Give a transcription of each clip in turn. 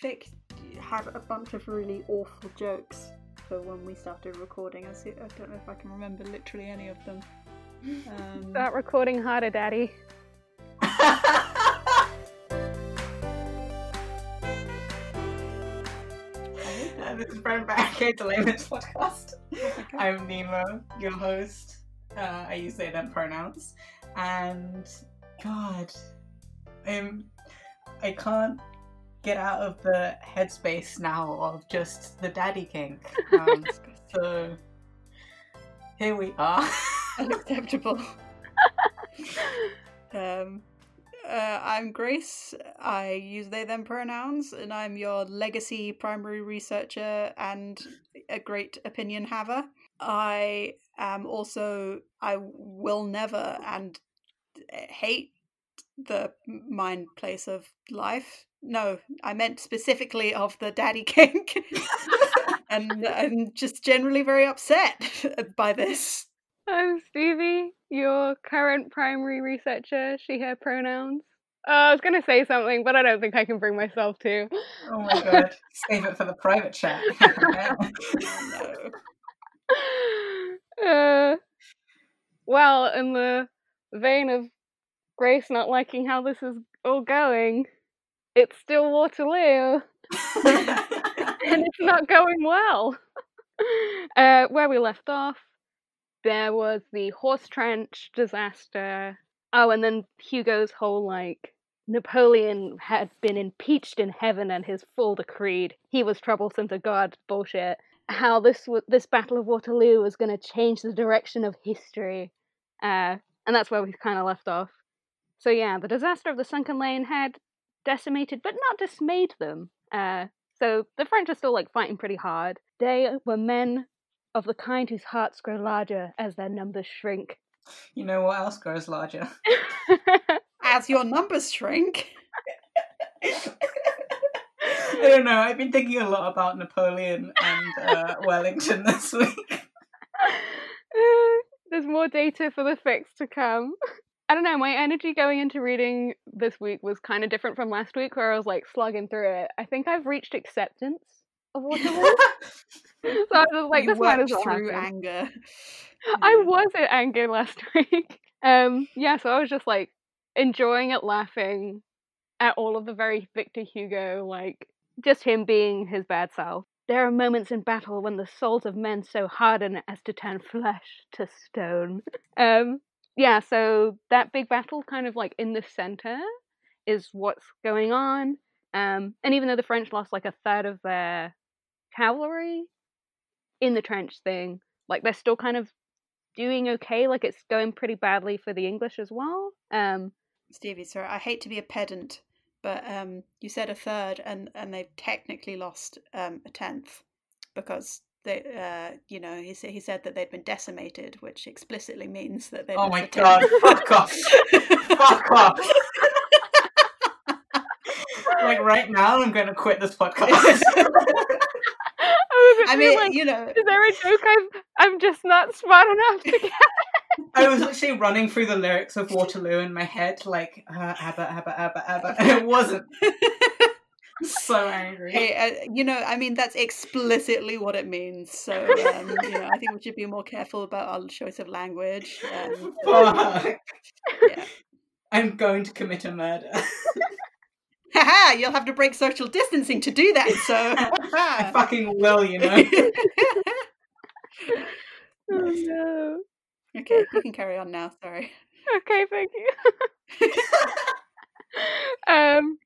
Vic had a bunch of really awful jokes for when we started recording. I, see, I don't know if I can remember literally any of them. Um, Start recording harder, Daddy. This is Brent Barricade, the Layman's Podcast. I'm Nemo, your host. Uh, I use they them pronouns. And God, I'm, I can't get out of the headspace now of just the daddy kink. Um, so here we are. unacceptable. um, uh, I'm Grace. I use they them pronouns, and I'm your legacy primary researcher and a great opinion haver. I am also I will never and hate the mind place of life. No, I meant specifically of the daddy kink. and I'm just generally very upset by this. I'm Stevie, your current primary researcher, she, her pronouns. Uh, I was going to say something, but I don't think I can bring myself to. Oh my god, save it for the private chat. Oh, no. uh, well, in the vein of Grace not liking how this is all going, it's still Waterloo, and it's not going well. Uh, where we left off, there was the horse trench disaster. Oh, and then Hugo's whole like Napoleon had been impeached in heaven and his full decreed he was troublesome to God bullshit. How this w- this Battle of Waterloo was going to change the direction of history, uh, and that's where we kind of left off. So yeah, the disaster of the sunken lane had decimated but not dismayed them. Uh, so the French are still like fighting pretty hard. They were men of the kind whose hearts grow larger as their numbers shrink. you know what else grows larger? As your numbers shrink. I don't know. I've been thinking a lot about Napoleon and uh, Wellington this week. There's more data for the fix to come. I don't know, my energy going into reading this week was kind of different from last week where I was like slugging through it. I think I've reached acceptance of Waterloo. so I was like, this might as well through happen. anger. I was at anger last week. Um, yeah, so I was just like enjoying it, laughing at all of the very Victor Hugo, like just him being his bad self. There are moments in battle when the souls of men so harden as to turn flesh to stone. Um, yeah, so that big battle, kind of like in the center, is what's going on. Um, and even though the French lost like a third of their cavalry in the trench thing, like they're still kind of doing okay. Like it's going pretty badly for the English as well. Um, Stevie, sorry, I hate to be a pedant, but um, you said a third, and and they've technically lost um, a tenth because they, uh, you know, he said he said that they'd been decimated, which explicitly means that they. Oh my god, tenth. fuck off. Fuck off. like right now, I'm going to quit this podcast. I, I mean, like, you know, is there a joke I've I'm just not smart enough to get? I was literally running through the lyrics of Waterloo in my head, like, uh, Abba, Abba, Abba, Abba. And it wasn't. So angry. Hey, uh, you know, I mean, that's explicitly what it means. So, um, you know, I think we should be more careful about our choice of language. Um, Fuck. yeah. I'm going to commit a murder. Haha, you'll have to break social distancing to do that. So, I fucking will, you know. Oh no. okay, you can carry on now. Sorry. Okay, thank you. um,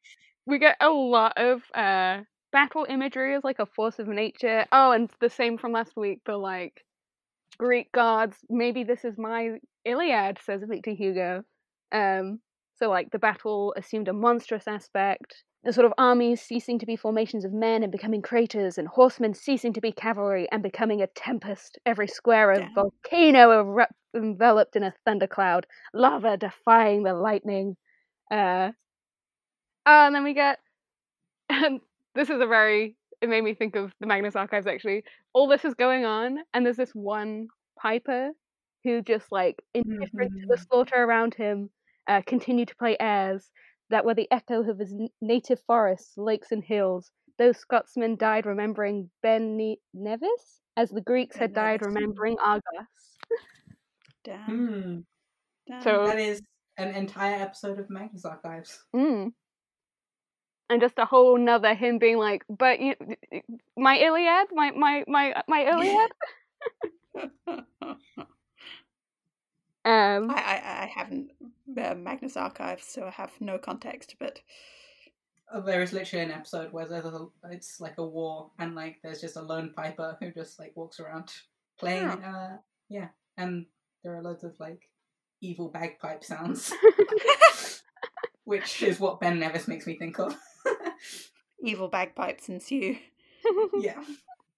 we get a lot of uh battle imagery as like a force of nature. Oh, and the same from last week. The like Greek gods. Maybe this is my Iliad, says Victor Hugo. Um, so like the battle assumed a monstrous aspect. The sort of armies ceasing to be formations of men and becoming craters, and horsemen ceasing to be cavalry and becoming a tempest. Every square a Damn. volcano erupt- enveloped in a thundercloud, lava defying the lightning. Uh, oh, and then we get, and this is a very, it made me think of the Magnus Archives actually. All this is going on, and there's this one piper who just like indifferent to the Mhm. slaughter around him, uh, continued to play airs. that were the echo of his native forests, lakes, and hills. Those Scotsmen died remembering Ben ne- Nevis, as the Greeks had died remembering Argos. Damn. Hmm. Damn. So- That is an entire episode of Magnus Archives. Mm. And just a whole nother him being like, but you, my Iliad, my my my my Iliad. Um, I, I, I haven't uh, Magnus Archives, so I have no context. But Uh, There is literally an episode where there's a, it's like a war, and like there's just a lone piper who just like walks around playing. Uh, yeah, and there are loads of like evil bagpipe sounds, which is what Ben Nevis makes me think of. Evil bagpipes ensue. yeah.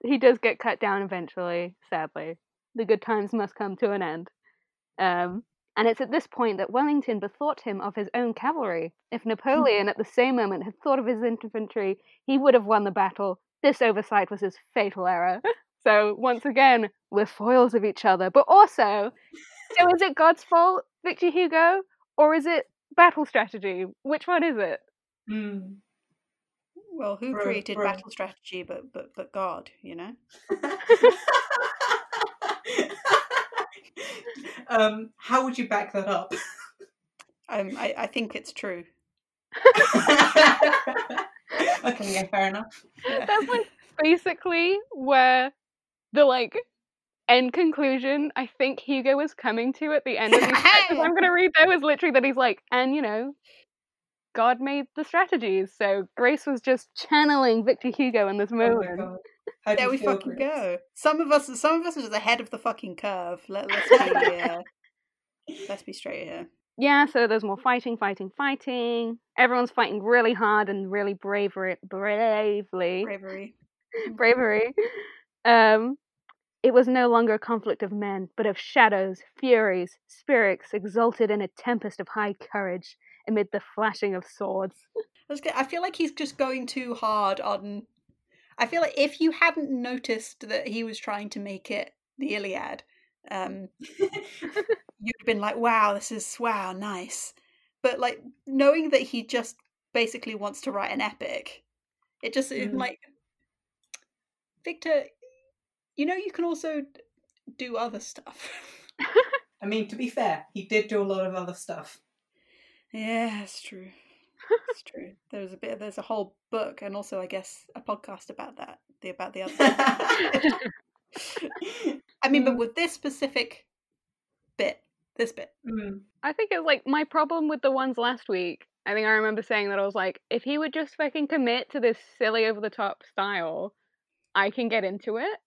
he does get cut down eventually. Sadly, the good times must come to an end. Um, and it's at this point that Wellington bethought him of his own cavalry. If Napoleon at the same moment had thought of his infantry, he would have won the battle. This oversight was his fatal error. So once again, we're foils of each other. But also, so is it God's fault, Victor Hugo, or is it battle strategy? Which one is it? Hmm. Well, who Bro, created bro. battle strategy but but but God, you know? um, how would you back that up? Um, I, I think it's true. okay, yeah, fair enough. That's like basically where the like end conclusion I think Hugo was coming to at the end of these chapters I'm gonna read there was literally that he's like, and you know, God made the strategies. So Grace was just channeling Victor Hugo in this Oh moment. god. How there we fucking Grace? go. Some of us, some of us is ahead of the fucking curve. Let, let's be, uh, let's be straight here. yeah, so there's more fighting, fighting, fighting. Everyone's fighting really hard and really bravery, bravely. Bravery. bravery. Um, it was no longer a conflict of men, but of shadows, furies, spirits exalted in a tempest of high courage amid the flashing of swords. I was I feel like he's just going too hard on. I feel like if you hadn't noticed that he was trying to make it the Iliad, um, you'd have been like, "Wow, this is wow, nice." But like knowing that he just basically wants to write an epic, it just it, Mm. like Victor. You know, you can also do other stuff. I mean, to be fair, he did do a lot of other stuff. Yeah, it's true. It's true. There's a bit. There's a whole book, and also, I guess, a podcast about that. The about the other. I mean, but Mm. with this specific bit, this bit, Mm. I think it's like my problem with the ones last week. I think I remember saying that I was like, if he would just fucking commit to this silly over the top style, I can get into it.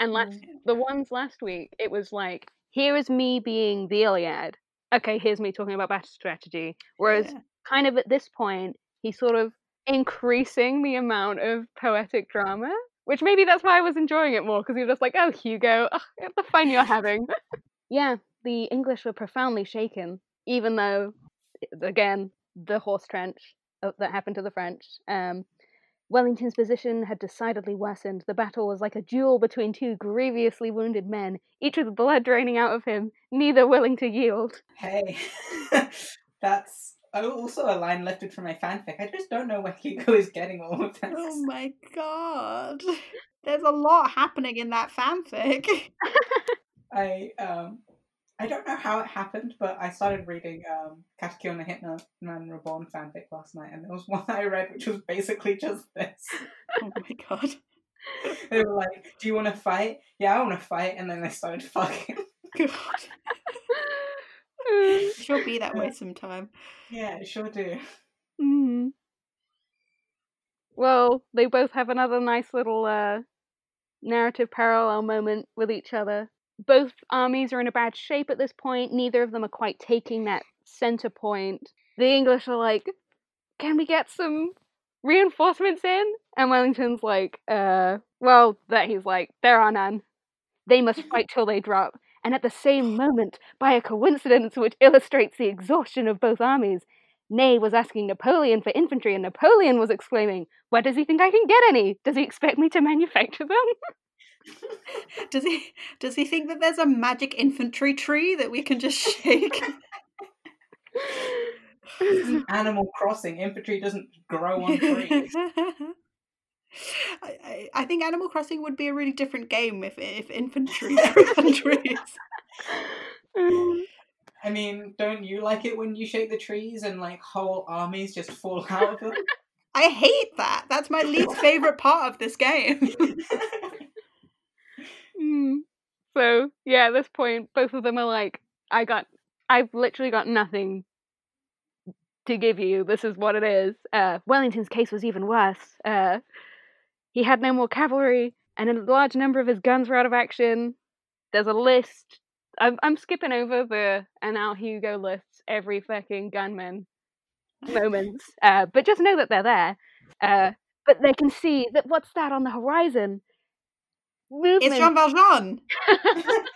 And last the ones last week, it was like, here is me being the Iliad. Okay, here's me talking about battle strategy. Whereas yeah. kind of at this point, he's sort of increasing the amount of poetic drama, which maybe that's why I was enjoying it more because you're just like, oh, Hugo, oh, the fun you're having. yeah, the English were profoundly shaken, even though, again, the horse trench uh, that happened to the French. Um, Wellington's position had decidedly worsened. The battle was like a duel between two grievously wounded men, each with blood draining out of him, neither willing to yield. Hey, that's also a line lifted from my fanfic. I just don't know where Hugo is getting all of this. Oh my god, there's a lot happening in that fanfic. I um, I don't know how it happened, but I started reading um, Katekyo no Hitman Reborn fanfic last night, and there was one I read which was basically just this. oh my god. They were like, "Do you want to fight? Yeah, I want to fight," and then they started fucking. God. She'll be that way sometime. Yeah, it sure do. Mm. Well, they both have another nice little uh, narrative parallel moment with each other. Both armies are in a bad shape at this point. Neither of them are quite taking that center point. The English are like, "Can we get some reinforcements in?" And Wellington's like, "Uh, well, that he's like, there are none. They must fight till they drop." And at the same moment, by a coincidence which illustrates the exhaustion of both armies, Ney was asking Napoleon for infantry, and Napoleon was exclaiming, Where does he think I can get any? Does he expect me to manufacture them? Does he does he think that there's a magic infantry tree that we can just shake? Animal Crossing. Infantry doesn't grow on trees. I, I, think Animal Crossing would be a really different game if if infantry grew on trees. I mean, don't you like it when you shake the trees and like whole armies just fall out of them? I hate that. That's my least favorite part of this game. Mm. So yeah, at this point, both of them are like, I got, I've literally got nothing to give you. This is what it is. Uh, Wellington's case was even worse. Uh, he had no more cavalry, and a large number of his guns were out of action. There's a list. I'm, I'm skipping over the and now Hugo lists every fucking gunman moments, uh, but just know that they're there. Uh, but they can see that what's that on the horizon? Movement. it's Jean Valjean.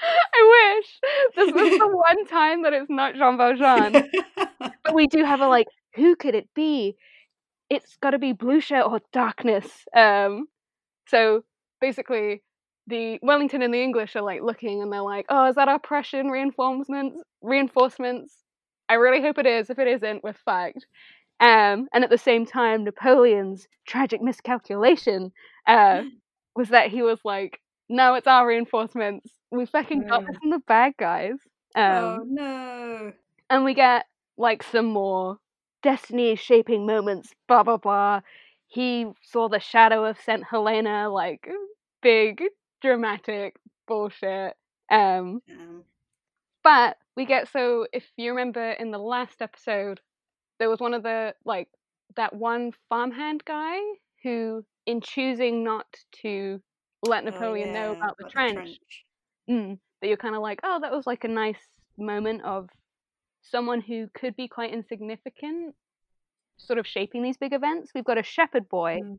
I wish this was the one time that it's not Jean Valjean. but we do have a like, who could it be? It's got to be Blucher or Darkness. Um, so basically, the Wellington and the English are like looking, and they're like, "Oh, is that our Prussian reinforcements? Reinforcements? I really hope it is. If it isn't, we're fucked." Um, and at the same time, Napoleon's tragic miscalculation uh, was that he was like, "No, it's our reinforcements. We fucking got this in the bag, guys." Um, oh no. and we get like some more destiny shaping moments blah blah blah he saw the shadow of st helena like big dramatic bullshit um Um, but we get so if you remember in the last episode there was one of the like that one farmhand guy who in choosing not to let oh, napoleon know yeah, about the trench Mm, that you're kind of like, oh, that was like a nice moment of someone who could be quite insignificant, sort of shaping these big events. We've got a shepherd boy Mm.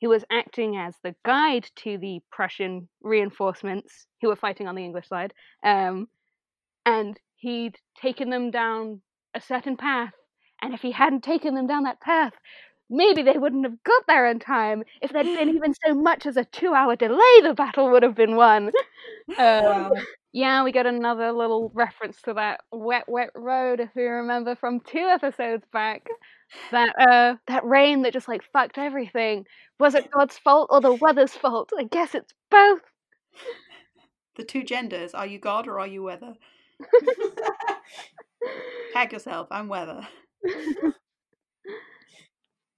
who was acting as the guide to the Prussian reinforcements who were fighting on the English side, um, and he'd taken them down a certain path. And if he hadn't taken them down that path, maybe they wouldn't have got there in time. If there'd been even so much as a two-hour delay, the battle would have been won. Um, Wow. yeah, we got another little reference to that wet, wet road, if you remember from two episodes back. That uh, that rain that just like fucked everything. Was it God's fault or the weather's fault? I guess it's both. The two genders. Are you God or are you weather? Tag yourself. I'm weather.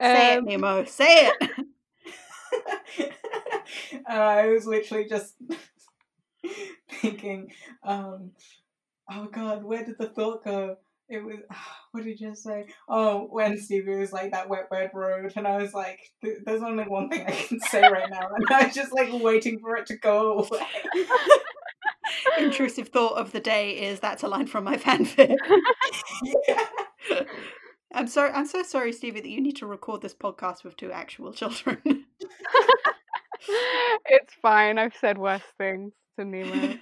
Say Um, it, Nemo. Say it. uh, I was literally just thinking, um, oh god, where did the thought go? It was, what did you just say? Oh, when Stevie was like that wet bird road, and I was like, there's only one thing I can say right now, and I was just like waiting for it to go away. Intrusive thought of the day is that's a line from my fanfic. yeah. I'm sorry. I'm so sorry, Stevie, that you need to record this podcast with two actual children. it's fine. I've said worse things to Nemo.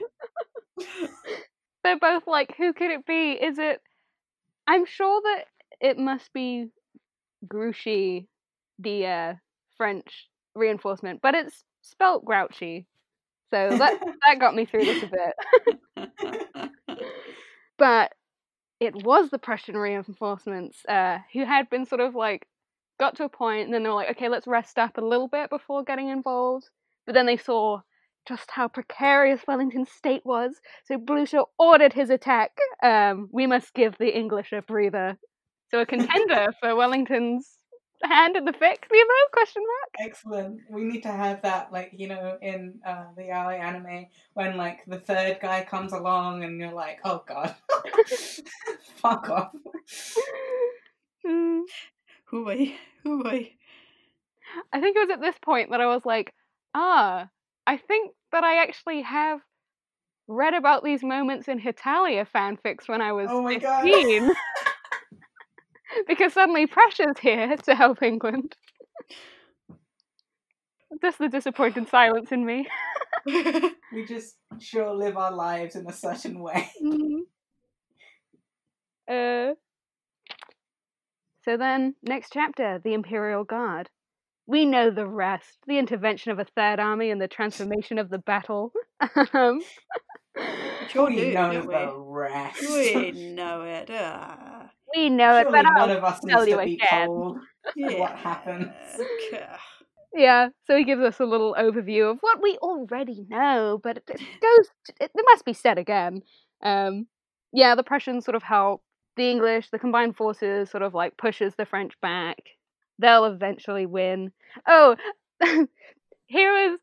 They're both like, who could it be? Is it? I'm sure that it must be Grouchy, the uh, French reinforcement, but it's spelt grouchy. So that that got me through this a bit. but it was the Prussian reinforcements uh, who had been sort of like got to a point, and then they were like, okay, let's rest up a little bit before getting involved. But then they saw just how precarious Wellington's state was, so Blucher ordered his attack. Um, we must give the English a breather. So a contender for Wellington's hand in the fix, Nemo? Question mark. Excellent. We need to have that, like, you know, in uh, the yaoi anime, when, like, the third guy comes along and you're like, oh god. Fuck off. Mm. Hooey, hooey. I think it was at this point that I was like, ah, I think that I actually have read about these moments in Hetalia fanfics when I was Oh my god. 15. because suddenly Prussia's here to help England. Just the disappointed silence in me. We just sure live our lives in a certain way. Uh, so then, next chapter, the Imperial Guard. We know the rest. The intervention of a third army and the transformation of the battle. um, Sure we do, know the rest. We know it. Ah. We know it, Surely but none I'll of us tell you to be again. told what happens. Yeah, so he gives us a little overview of what we already know, but it, it goes. It, it must be said again. Um, yeah, the Prussians sort of help the English. The combined forces sort of like pushes the French back. They'll eventually win. Oh, here is.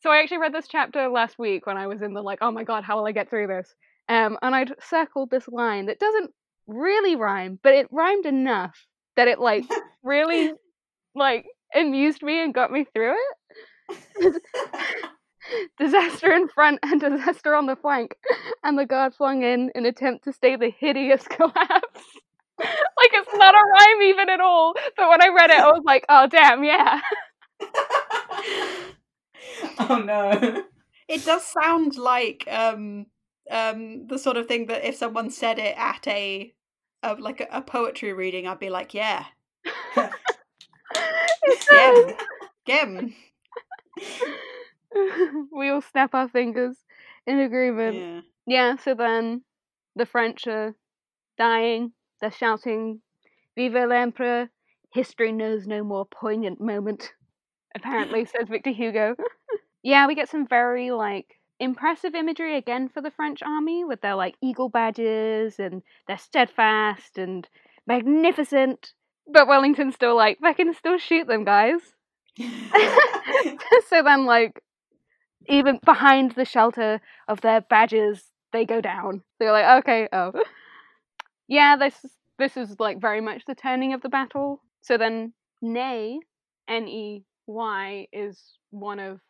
So I actually read this chapter last week when I was in the like, oh my god, how will I get through this? Um, and I'd circled this line that doesn't really rhyme, but it rhymed enough that it like really like amused me and got me through it. disaster in front and disaster on the flank, and the guard flung in in attempt to stay the hideous collapse. like it's not a rhyme even at all. But when I read it, I was like, oh damn, yeah. oh no. It does sound like um um the sort of thing that if someone said it at a, a like a, a poetry reading, I'd be like, yeah, Gem. Gem. we all snap our fingers in agreement. Yeah. Yeah, so then the French are dying. They're shouting, Vive l'Empereur! History knows no more poignant moment, apparently, says Victor Hugo. yeah, we get some very, like, impressive imagery again for the French army with their, like, eagle badges and they're steadfast and magnificent. But Wellington's still like, I can still shoot them, guys. so then, like, even behind the shelter of their badges, they go down. They're like, okay, oh, yeah, this this is like very much the turning of the battle. So then, Ney, N E Y, is one of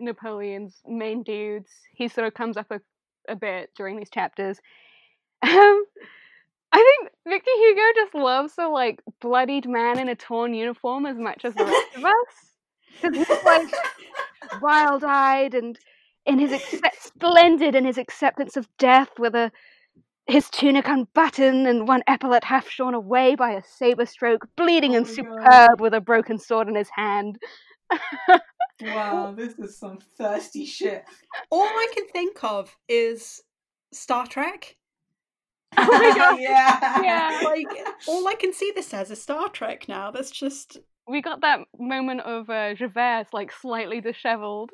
Napoleon's main dudes. He sort of comes up a, a bit during these chapters. Um, I think Victor Hugo just loves the like bloodied man in a torn uniform as much as the rest of us. Because he's like wild eyed and in his accept- splendid in his acceptance of death with a his tunic unbuttoned and one epaulet half shorn away by a saber stroke, bleeding Oh and my God. superb with a broken sword in his hand. wow, this is some thirsty shit. All I can think of is Star Trek. Oh my God. yeah. Yeah. Like all I can see this as is Star Trek now. That's just we got that moment of uh, Javert like slightly dishevelled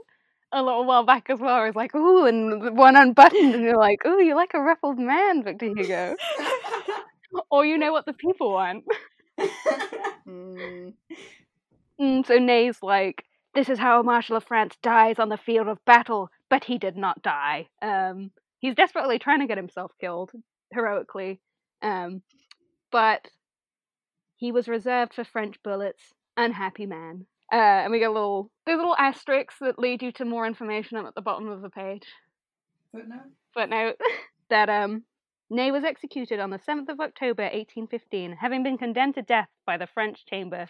a little while back as well. It's like, ooh, and one unbuttoned, and you're like, ooh, you're like a ruffled man, Victor Hugo. or you know what the people want. mm, Mm, so Ney's like, this is how a Marshal of France dies on the field of battle, but he did not die. Um, he's desperately trying to get himself killed heroically, um, but he was reserved for French bullets. Unhappy man. Uh, and we get a little, there's little asterisks that lead you to more information at the bottom of the page. Footnote? Footnote that um, Ney was executed on the 7th of October 1815, having been condemned to death by the French chamber.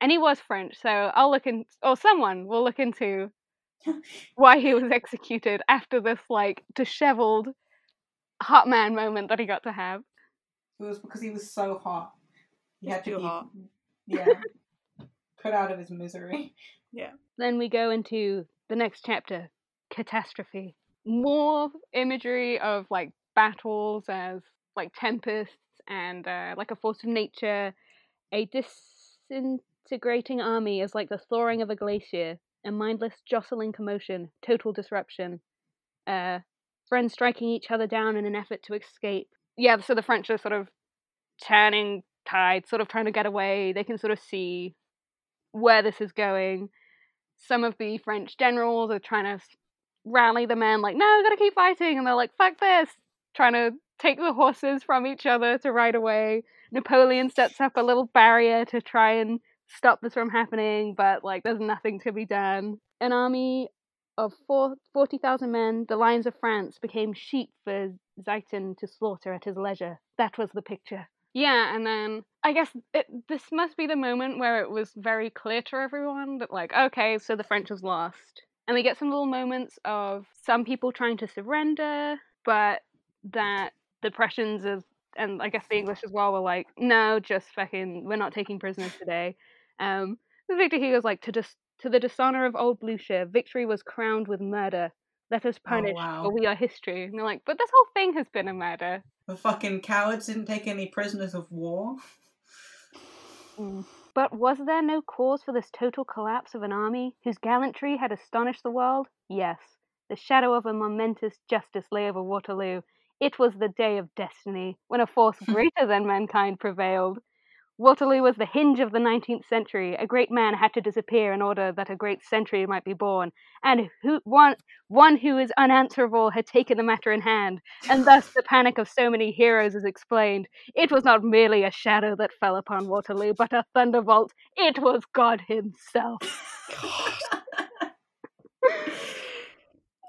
And he was French, so I'll look in, or someone will look into why he was executed after this, like, disheveled hot man moment that he got to have. It was because he was so hot. He He's had to be, hot. yeah, put out of his misery. Yeah. Then we go into the next chapter Catastrophe. More imagery of, like, battles as, like, tempests and, uh, like, a force of nature. A disintegrating army is like the thawing of a glacier, a mindless jostling commotion, total disruption. Uh, friends striking each other down in an effort to escape. Yeah, so the French are sort of turning tide, sort of trying to get away. They can sort of see where this is going. Some of the French generals are trying to rally the men, like, no, gotta keep fighting. And they're like, fuck this, trying to take the horses from each other to ride away. Napoleon sets up a little barrier to try and stop this from happening, but like there's nothing to be done. An army of four, 40,000 men, the lines of France became sheep for Zieten to slaughter at his leisure. That was the picture. Yeah, and then I guess it, this must be the moment where it was very clear to everyone that, like, okay, so the French has lost. And we get some little moments of some people trying to surrender, but that the Prussians is, and I guess the English as well were like, no, just fucking, we're not taking prisoners today. Um, Victor Hugo's like, to dis- to the dishonor of old Blucher, victory was crowned with murder. Let us punish, wow. for we are history. And they're like, but this whole thing has been a murder. The fucking cowards didn't take any prisoners of war. But was there no cause for this total collapse of an army whose gallantry had astonished the world? Yes. The shadow of a momentous justice lay over Waterloo. It was the day of destiny, when a force greater than mankind prevailed. Waterloo was the hinge of the 19th century. A great man had to disappear in order that a great century might be born. And who, one, one who is unanswerable had taken the matter in hand. And thus the panic of so many heroes is explained. It was not merely a shadow that fell upon Waterloo, but a thunderbolt. It was God Himself. God.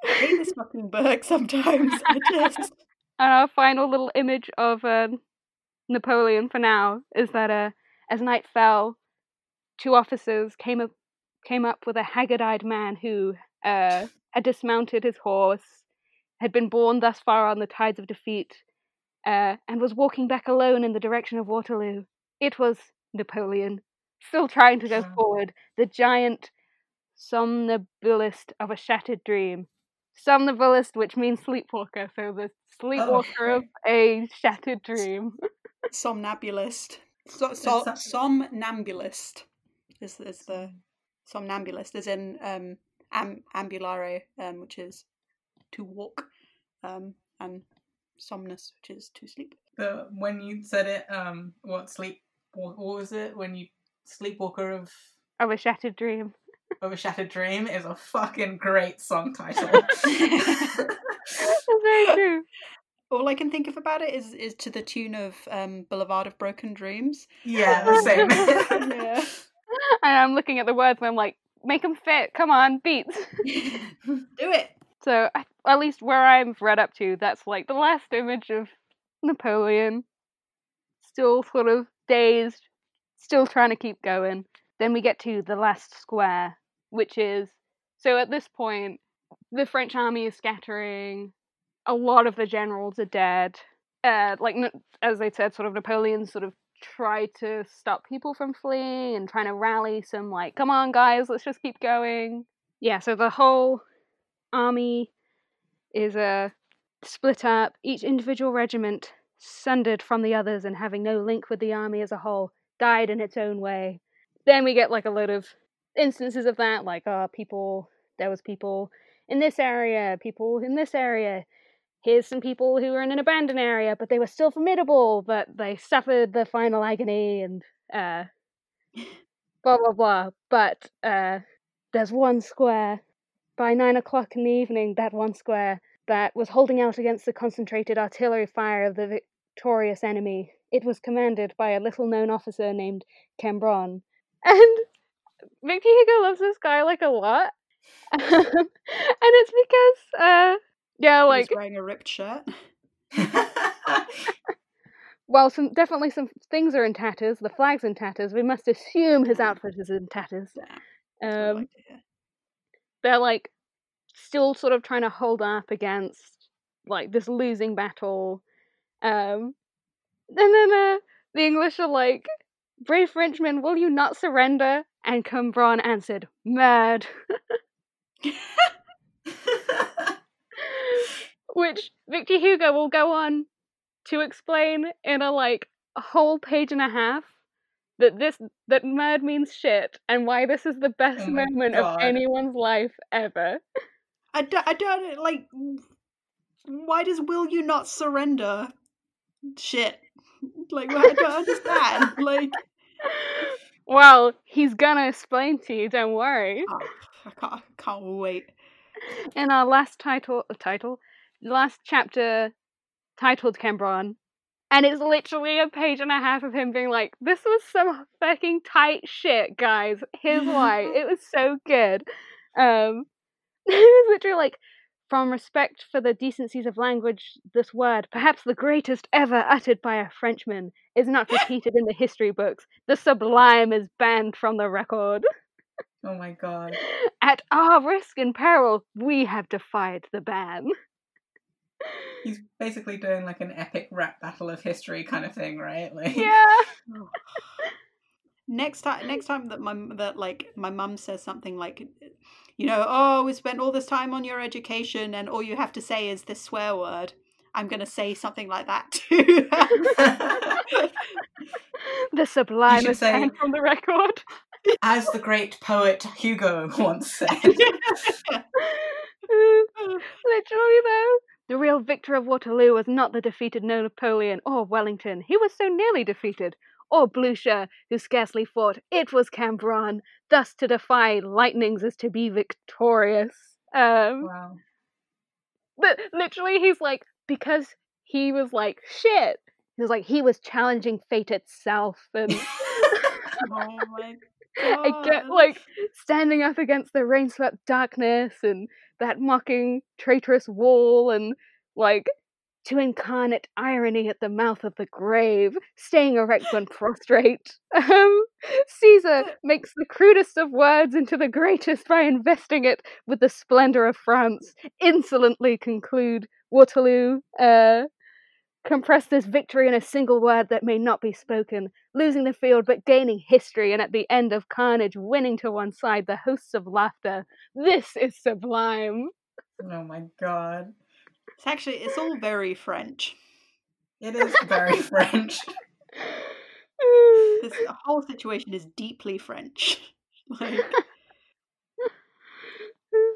I hate this fucking book sometimes. I just. And our final little image of uh, Napoleon for now is that uh, as night fell, two officers came up came up with a haggard-eyed man who uh, had dismounted his horse, had been borne thus far on the tides of defeat, uh, and was walking back alone in the direction of Waterloo. It was Napoleon, still trying to go forward, the giant somnambulist of a shattered dream. Somnambulist, which means sleepwalker, so the sleepwalker of a shattered dream. somnambulist. So, so, somnambulist is, is the somnambulist, is in um, am, ambulare, um, which is to walk, um, and somnus, which is to sleep. The, when you said it, um, what sleep? What, what was it? When you sleepwalker of Of a shattered dream. of a shattered dream is a fucking great song title. That's very true. All I can think of about it is is to the tune of um, Boulevard of Broken Dreams. yeah, the same. Yeah. And I'm looking at the words and I'm like, make them fit. Come on, beats. Do it. So at least where I've read up to, that's like the last image of Napoleon. Still sort of dazed, still trying to keep going. Then we get to the last square, which is so at this point, the French army is scattering. A lot of the generals are dead. Uh, like as they said, sort of Napoleon sort of tried to stop people from fleeing and trying to rally some like, come on guys, let's just keep going. Yeah, so the whole army is uh, split up, each individual regiment sundered from the others and having no link with the army as a whole, died in its own way. Then we get like a load of instances of that, like uh, people, there was people in this area, people in this area. Here's some people who were in an abandoned area, but they were still formidable, but they suffered the final agony and uh, blah blah blah. But uh, there's one square by nine o'clock in the evening, that one square that was holding out against the concentrated artillery fire of the victorious enemy. It was commanded by a little known officer named Cambronne. And Victor Hugo loves this guy like a lot. and it's because, uh, yeah, like, He's wearing a ripped shirt. well, some definitely some things are in tatters. The flag's in tatters. We must assume his outfit is in tatters. Yeah, Um, they're like still sort of trying to hold up against like this losing battle. Um, and then uh, the English are like, "Brave Frenchmen, will you not surrender?" And Cambronne answered, "Mad," which Victor Hugo will go on to explain in a like a whole page and a half that this that mad means shit and why this is the best Oh moment God. of anyone's life ever. I, do, I don't like. Why does will you not surrender? Shit. Like I don't understand. Like Well, he's gonna explain to you. Don't worry. oh, I can't, can't wait. In our last title, title, last chapter, titled Cambronne, and it's literally a page and a half of him being like, "This was some fucking tight shit, guys. Here's why. it was so good." Um, it was literally like, from respect for the decencies of language, this word, perhaps the greatest ever uttered by a Frenchman, is not repeated in the history books. The sublime is banned from the record. oh my god. At our risk and peril, we have defied the ban. He's basically doing like an epic rap battle of history kind of thing, right? Like Yeah. Oh. Next time, next time that my that like my mum says something like, you know, oh, we spent all this time on your education, and all you have to say is this swear word. I'm going to say something like that too. the sublime is say- from the record. As the great poet Hugo once said. Literally, though, the real victor of Waterloo was not the defeated Napoleon or Wellington. He was so nearly defeated. Or Blucher, who scarcely fought. It was Cambronne. Thus, to defy lightnings is to be victorious. Um, wow. but literally, he's like, because he was like, shit. He was like, he was challenging fate itself. And oh my I get like standing up against the rain swept darkness and that mocking traitorous wall and like to incarnate irony at the mouth of the grave, staying erect when prostrate. Um, Caesar makes the crudest of words into the greatest by investing it with the splendor of France. Insolently conclude Waterloo. Uh, compress this victory in a single word that may not be spoken, losing the field but gaining history, and at the end of carnage, winning to one side the hosts of laughter. This is sublime. Oh my god. It's actually it's all very French. It is very French. This whole situation is deeply French. Like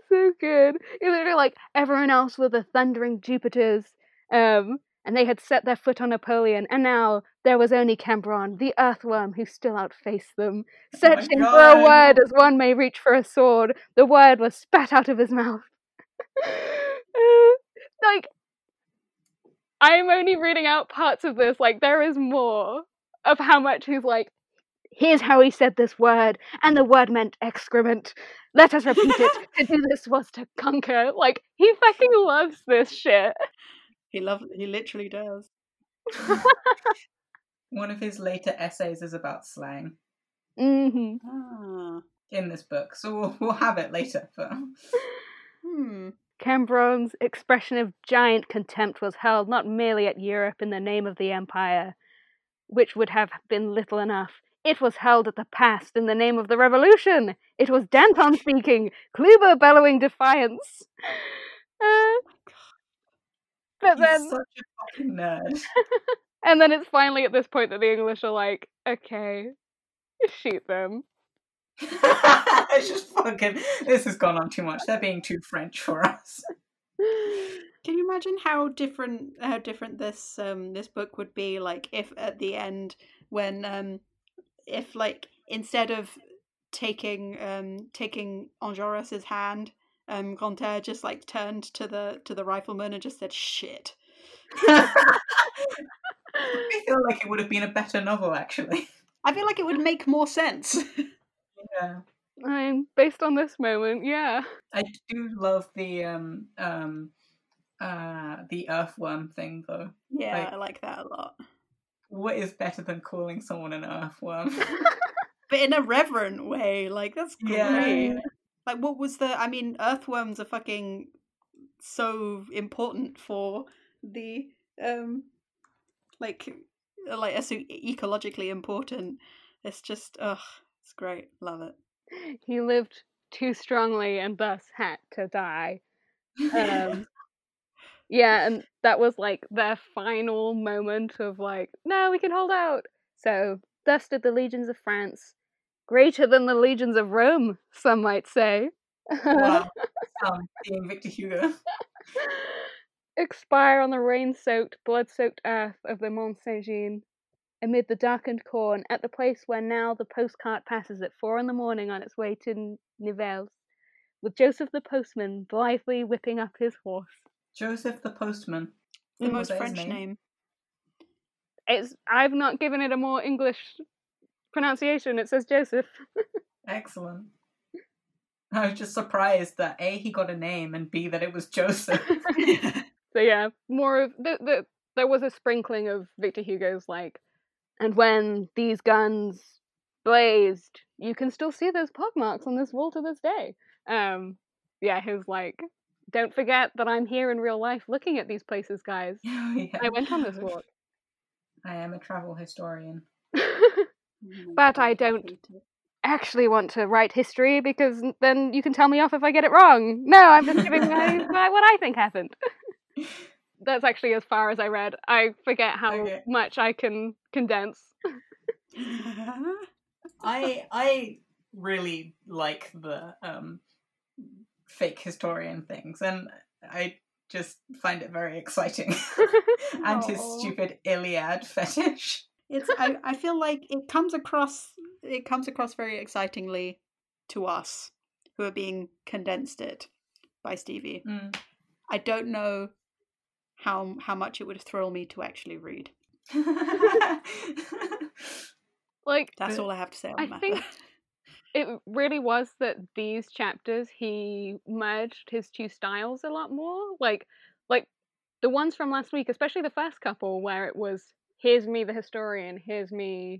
so good. It's literally like everyone else were the thundering Jupiters, um, and they had set their foot on Napoleon, and now there was only Cambronne, the earthworm, who still outfaced them. Oh Searching for a word as one may reach for a sword, the word was spat out of his mouth. Like, I'm only reading out parts of this, like, there is more of how much he's like, here's how he said this word, and the word meant excrement. Let us repeat it. to do this was to conquer. Like, he fucking loves this shit. He loves he literally does. One of his later essays is about slang hmm Ah. in this book, so we'll, we'll have it later. But Hmm. Cambronne's expression of giant contempt was held not merely at Europe in the name of the Empire, which would have been little enough. It was held at the past in the name of the Revolution. It was Danton speaking, Kleber bellowing defiance. Uh, but he's then, such a fucking nerd. and then it's finally at this point that the English are like, okay, shoot them. it's just fucking. This has gone on too much. They're being too French for us. Can you imagine how different how different this um this book would be like if at the end when um if like instead of taking um taking Enjolras' hand um Grantaire just like turned to the to the rifleman and just said shit. I feel like it would have been a better novel, actually. I feel like it would make more sense. Yeah. I mean, based on this moment, yeah. I do love the um um uh the earthworm thing though. yeah, Like- I like that a lot. What is better than calling someone an earthworm? But in a reverent way, like that's great. Yeah. Like what was the I mean earthworms are fucking so important for the um like like so ecologically important. It's just ugh, it's great. Love it. he lived too strongly and thus had to die. Um, yeah, and that was like their final moment of like, no, we can hold out. So, thus did the legions of France, greater than the legions of Rome, some might say. wow. Um, being Victor Hugo. expire on the rain-soaked, blood-soaked earth of the Mont Saint-Jean, amid the darkened corn, at the place where now the postcart passes at four in the morning on its way to Nivelles, with Joseph the postman blithely whipping up his horse. Joseph the postman. The Was most French name? name. It's I've not given it a more English pronunciation. It says Joseph. Excellent. I was just surprised that A he got a name and B that it was Joseph. So yeah, more of the, the there was a sprinkling of Victor Hugo's like, and when these guns blazed, you can still see those pockmarks on this wall to this day. Um, yeah, his like, don't forget that I'm here in real life looking at these places, guys. Yeah. I went on this walk. I am a travel historian. My But I don't- actually want to write history because then you can tell me off if I get it wrong. No, I'm just giving my, my what I think happened. That's actually as far as I read. I forget how Okay. much I can condense. I I really like the um fake historian things and I just find it very exciting. and his stupid Iliad fetish. It's I, I feel like it comes across it comes across very excitingly to us who are being condensed it by Stevie. Mm. I don't know how how much it would thrill me to actually read. Like That's all I have to say on I the matter. think it really was that these chapters he merged his two styles a lot more. Like like the ones from last week, especially the first couple where it was here's me the historian, here's me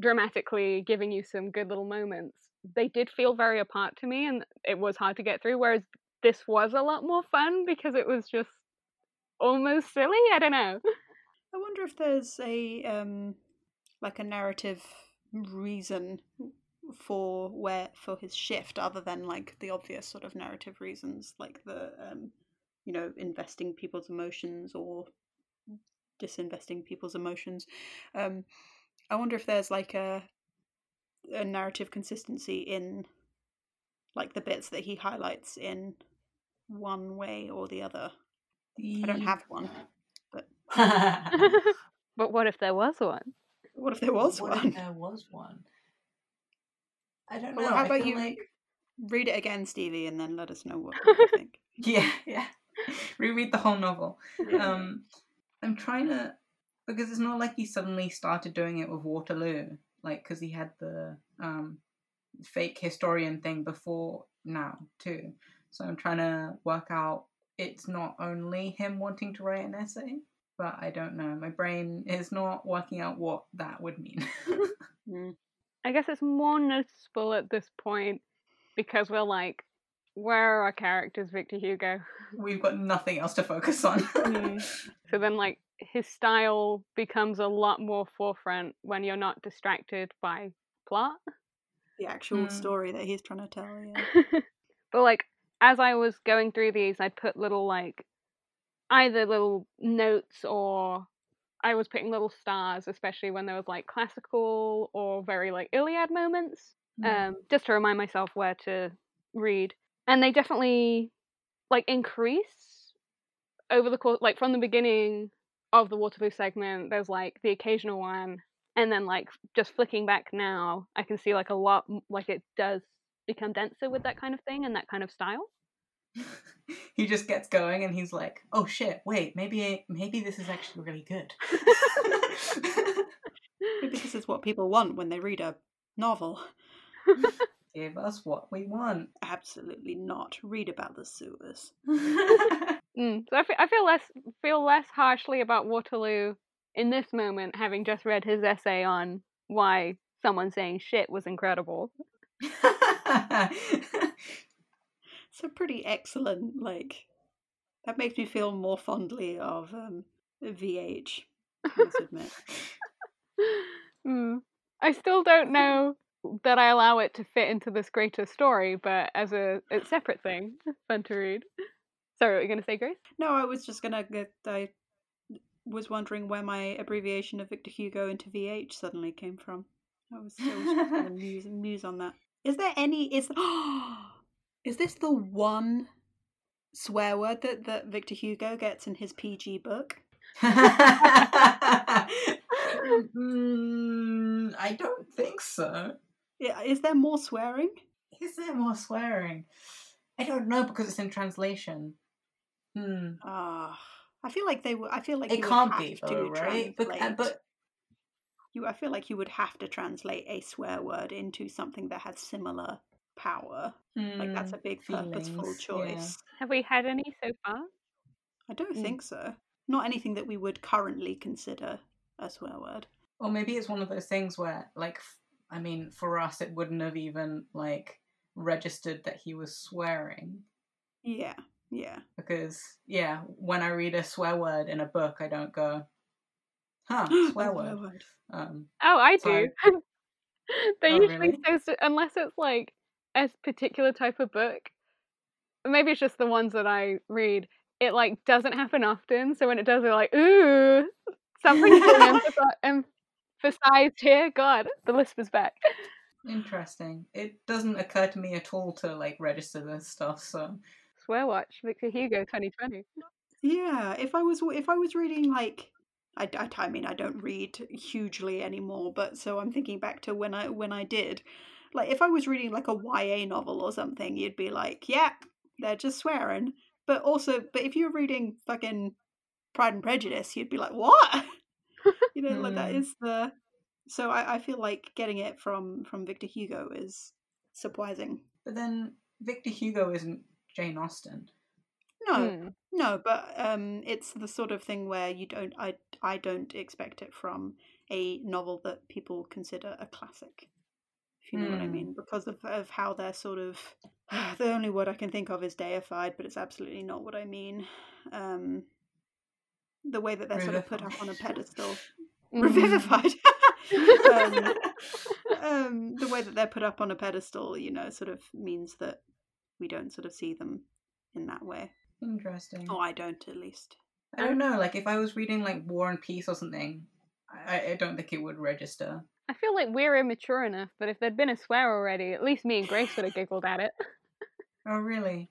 dramatically giving you some good little moments. They did feel very apart to me and it was hard to get through whereas this was a lot more fun because it was just almost silly. I don't know. I wonder if there's a um like a narrative reason for where for his shift other than like the obvious sort of narrative reasons like the um you know investing people's emotions or disinvesting people's emotions um i wonder if there's like a a narrative consistency in like the bits that he highlights in one way or the other i don't have one but but what if there was one? what if there was What if one there was one. I don't Well, know. how about you- Like... read it again stevie and then let us know what, what you think Yeah, yeah. Reread the whole novel. Um, I'm trying to because it's not like he suddenly started doing it with Waterloo, like because he had the um fake historian thing before now too. So I'm trying to work out. It's not only him wanting to write an essay, but I don't know. My brain is not working out what that would mean. Mm. I guess it's more noticeable at this point because we're like, where are our characters, Victor Hugo? We've got nothing else to focus on. Mm. So then, like, his style becomes a lot more forefront when you're not distracted by plot. the actual Mm. story that he's trying to tell yeah but, like, as I was going through these, I'd put little, like, either little notes or I was putting little stars, especially when there was, like, classical or very, like, Iliad moments. um, just to remind myself where to read. And they definitely like increase over the course, like from the beginning of the Waterloo segment. There's like the occasional one, and then like just flicking back now, I can see like a lot, like it does become denser with that kind of thing and that kind of style. he just gets going and he's like, "Oh shit! Wait, maybe maybe this is actually really good." maybe this is what people want when they read a novel Give us what we want. absolutely not read about the sewers Mm. So I fe- I feel less feel less harshly about Waterloo in this moment, having just read his essay on why someone saying shit was incredible. it's a pretty excellent like that makes me feel more fondly of um vh i must admit Mm. I still don't know that I allow it to fit into this greater story, but as a, a separate thing, fun to read. Sorry, what were you going to say, Grace? no i was just gonna get i was wondering where my abbreviation of victor hugo into vh suddenly came from i was, I was just gonna muse, muse on that is there any is is this the one swear word that, that victor hugo gets in his pg book mm, I don't think so. Yeah, is there more swearing Is there more swearing? I don't know because it's in translation. Hmm. Ah, I feel like they would. I feel like It you would can't have be to though, right? But, uh, translate- but you. I feel like you would have to translate a swear word into something that has similar power. Like that's hmm, a big purposeful feelings, yeah. choice. Have we had any so far? I don't Mm. think so. Not anything that we would currently consider a swear word. Or maybe it's one of those things where, like, f- I mean, for us, it wouldn't have even like registered that he was swearing Yeah, yeah. because, yeah, when I read a swear word in a book, I don't go, "Huh, swear word." Um, Oh, I So- do. they Oh, usually really? so, so unless it's like a particular type of book. Maybe it's just the ones that I read. It like doesn't happen often, so when it does, they're like, "Ooh, something's being emphasi- emphasized here." God, the lisp is back. Interesting. It doesn't occur to me at all to like register this stuff. So Swear watch, Victor Hugo, 2020. Yeah, if I was if I was reading like I, I, I mean I don't read hugely anymore, but so I'm thinking back to when I when I did. Like if I was reading like a YA novel or something, you'd be like, yeah, they're just swearing. But also, but if you're reading fucking Pride and Prejudice, you'd be like, what? you know, like that Hmm. the. So I, I feel like getting it from from Victor Hugo is surprising. But then Victor Hugo isn't Jane Austen. No, Hmm. No, but um, it's the sort of thing where you don't. I I don't expect it from a novel that people consider a classic. If you know what I Hmm. mean, because of of how they're sort of. The only word I can think of is deified, but it's absolutely not what I mean. Um, the way that they're sort of put up on a pedestal, Mhm. revivified. um, um, the way that they're put up on a pedestal, you know, sort of means that we don't sort of see them in that way. Interesting. Oh, I don't, at least. I don't know. Like if I was reading like War and Peace or something, I, I don't think it would register. I feel like we're immature enough, but if there'd been a swear already, at least me and Grace would have giggled at it. Oh, really?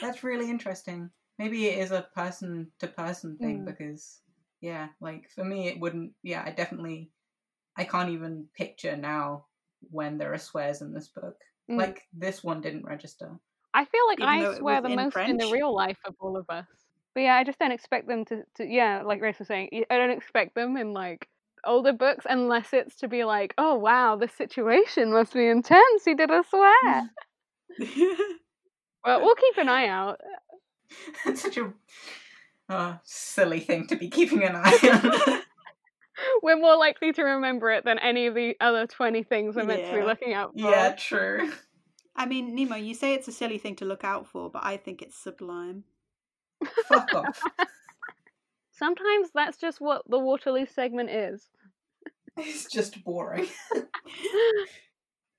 That's really interesting. Maybe it is a person to person thing Mm. because, yeah, like for me, it wouldn't. Yeah, I definitely, I can't even picture now when there are swears in this book. Mm. Like this one didn't register. I feel like Even I swear the in most in the real life of all of us. But yeah, I just don't expect them to, to yeah, like Grace was saying, I don't expect them in like older books unless it's to be like, oh wow, this situation must be intense. He did a swear. well, we'll keep an eye out. It's such a uh, silly thing to be keeping an eye on. We're more likely to remember it than any of the other 20 things we're meant to be looking out for. yeah, true. I mean, Nemo, you say it's a silly thing to look out for, but I think it's sublime. Fuck off. Sometimes that's just what the Waterloo segment is. It's just boring.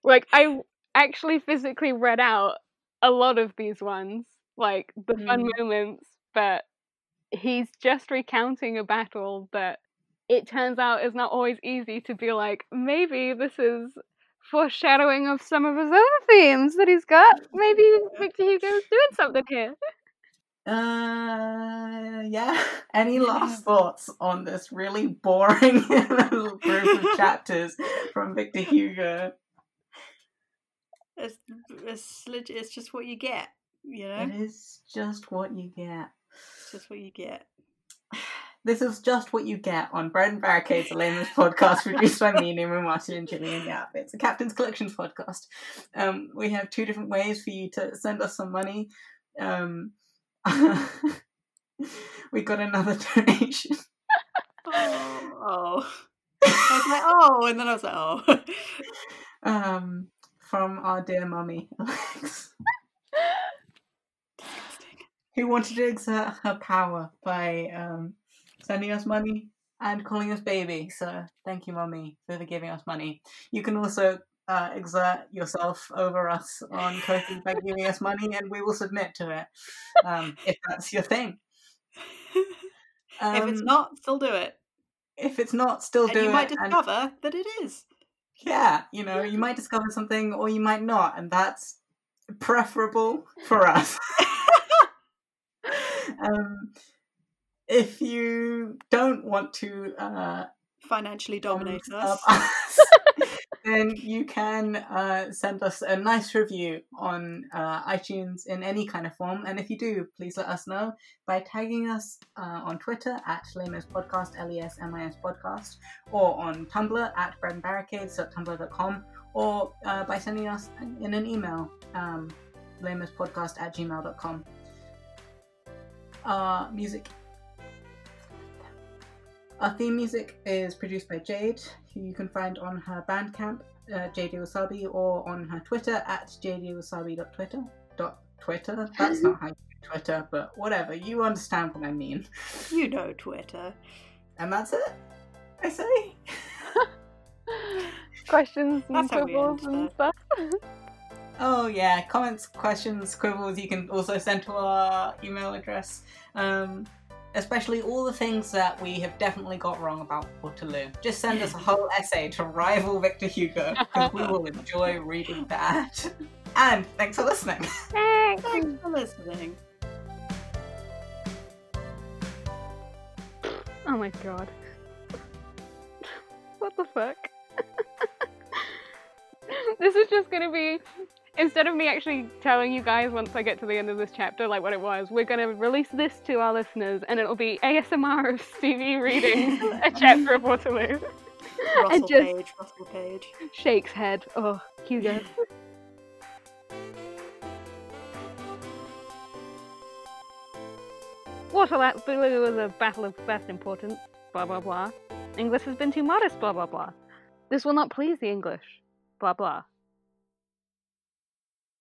like I actually physically read out a lot of these ones, like the fun Mm. moments, but he's just recounting a battle that it turns out is not always easy to be like, maybe this is foreshadowing of some of his other themes that he's got. Maybe Victor Hugo's doing something here. Uh, yeah. Any last thoughts on this really boring little group of chapters from Victor Hugo? It's it's it's just what you get, you know. It is just what you get. It's just what you get. This is just what you get on Bread and Barricades, a layman's podcast produced by me, Nemo Martin, and Gillian Yap. It's a Captain's Collections podcast. Um, we have two different ways for you to send us some money. Um, we got another donation. Oh, oh. I was like, oh, and then I was like, oh. um, from our dear mummy, Alex. who wanted to exert her power by um, sending us money and calling us baby. So thank you, mommy, for giving us money. You can also uh, exert yourself over us on Ko-fi by giving us money, and we will submit to it um, if that's your thing. if it's Um, not, still do it. if it's not, still And do it. you it. might and- discover that it is. yeah, you know, you might discover something or you might not, and that's preferable for us. um, if you don't want to uh, Financially dominate us. us, then you can uh, send us a nice review on uh, iTunes in any kind of form. And if you do, please let us know by tagging us uh, on Twitter at LesMis Podcast, L E S M I S Podcast, or on Tumblr at breadandbarricades.tumblr.com, or uh, by sending us in an email, um, lesmispodcast at gmail.com. Our music our theme music is produced by Jade, who you can find on her Bandcamp, uh, JD Wasabi, or on her Twitter at jdwasabi.twitter. Dot Twitter? That's not how you do Twitter, but whatever. You understand what I mean. You know Twitter. And that's it, I say. questions and That's how we quibbles and stuff. Oh yeah, comments, questions, quibbles. You can also send to our email address. Um, especially all the things that we have definitely got wrong about Waterloo. Just send us a whole essay to rival Victor Hugo because we will enjoy reading that. And thanks for listening. Thanks. Thanks for listening. Oh my god. What the fuck? this is just gonna be instead of me actually telling you guys once I get to the end of this chapter like what it was, we're gonna release this to our listeners and it'll be ASMR of Stevie reading a chapter of Waterloo. Russell just- Page, Russell Page. Shakes head. Oh, Hugo. Waterloo was a battle of vast importance, blah blah blah. English has been too modest, blah blah blah. This will not please the English, blah blah.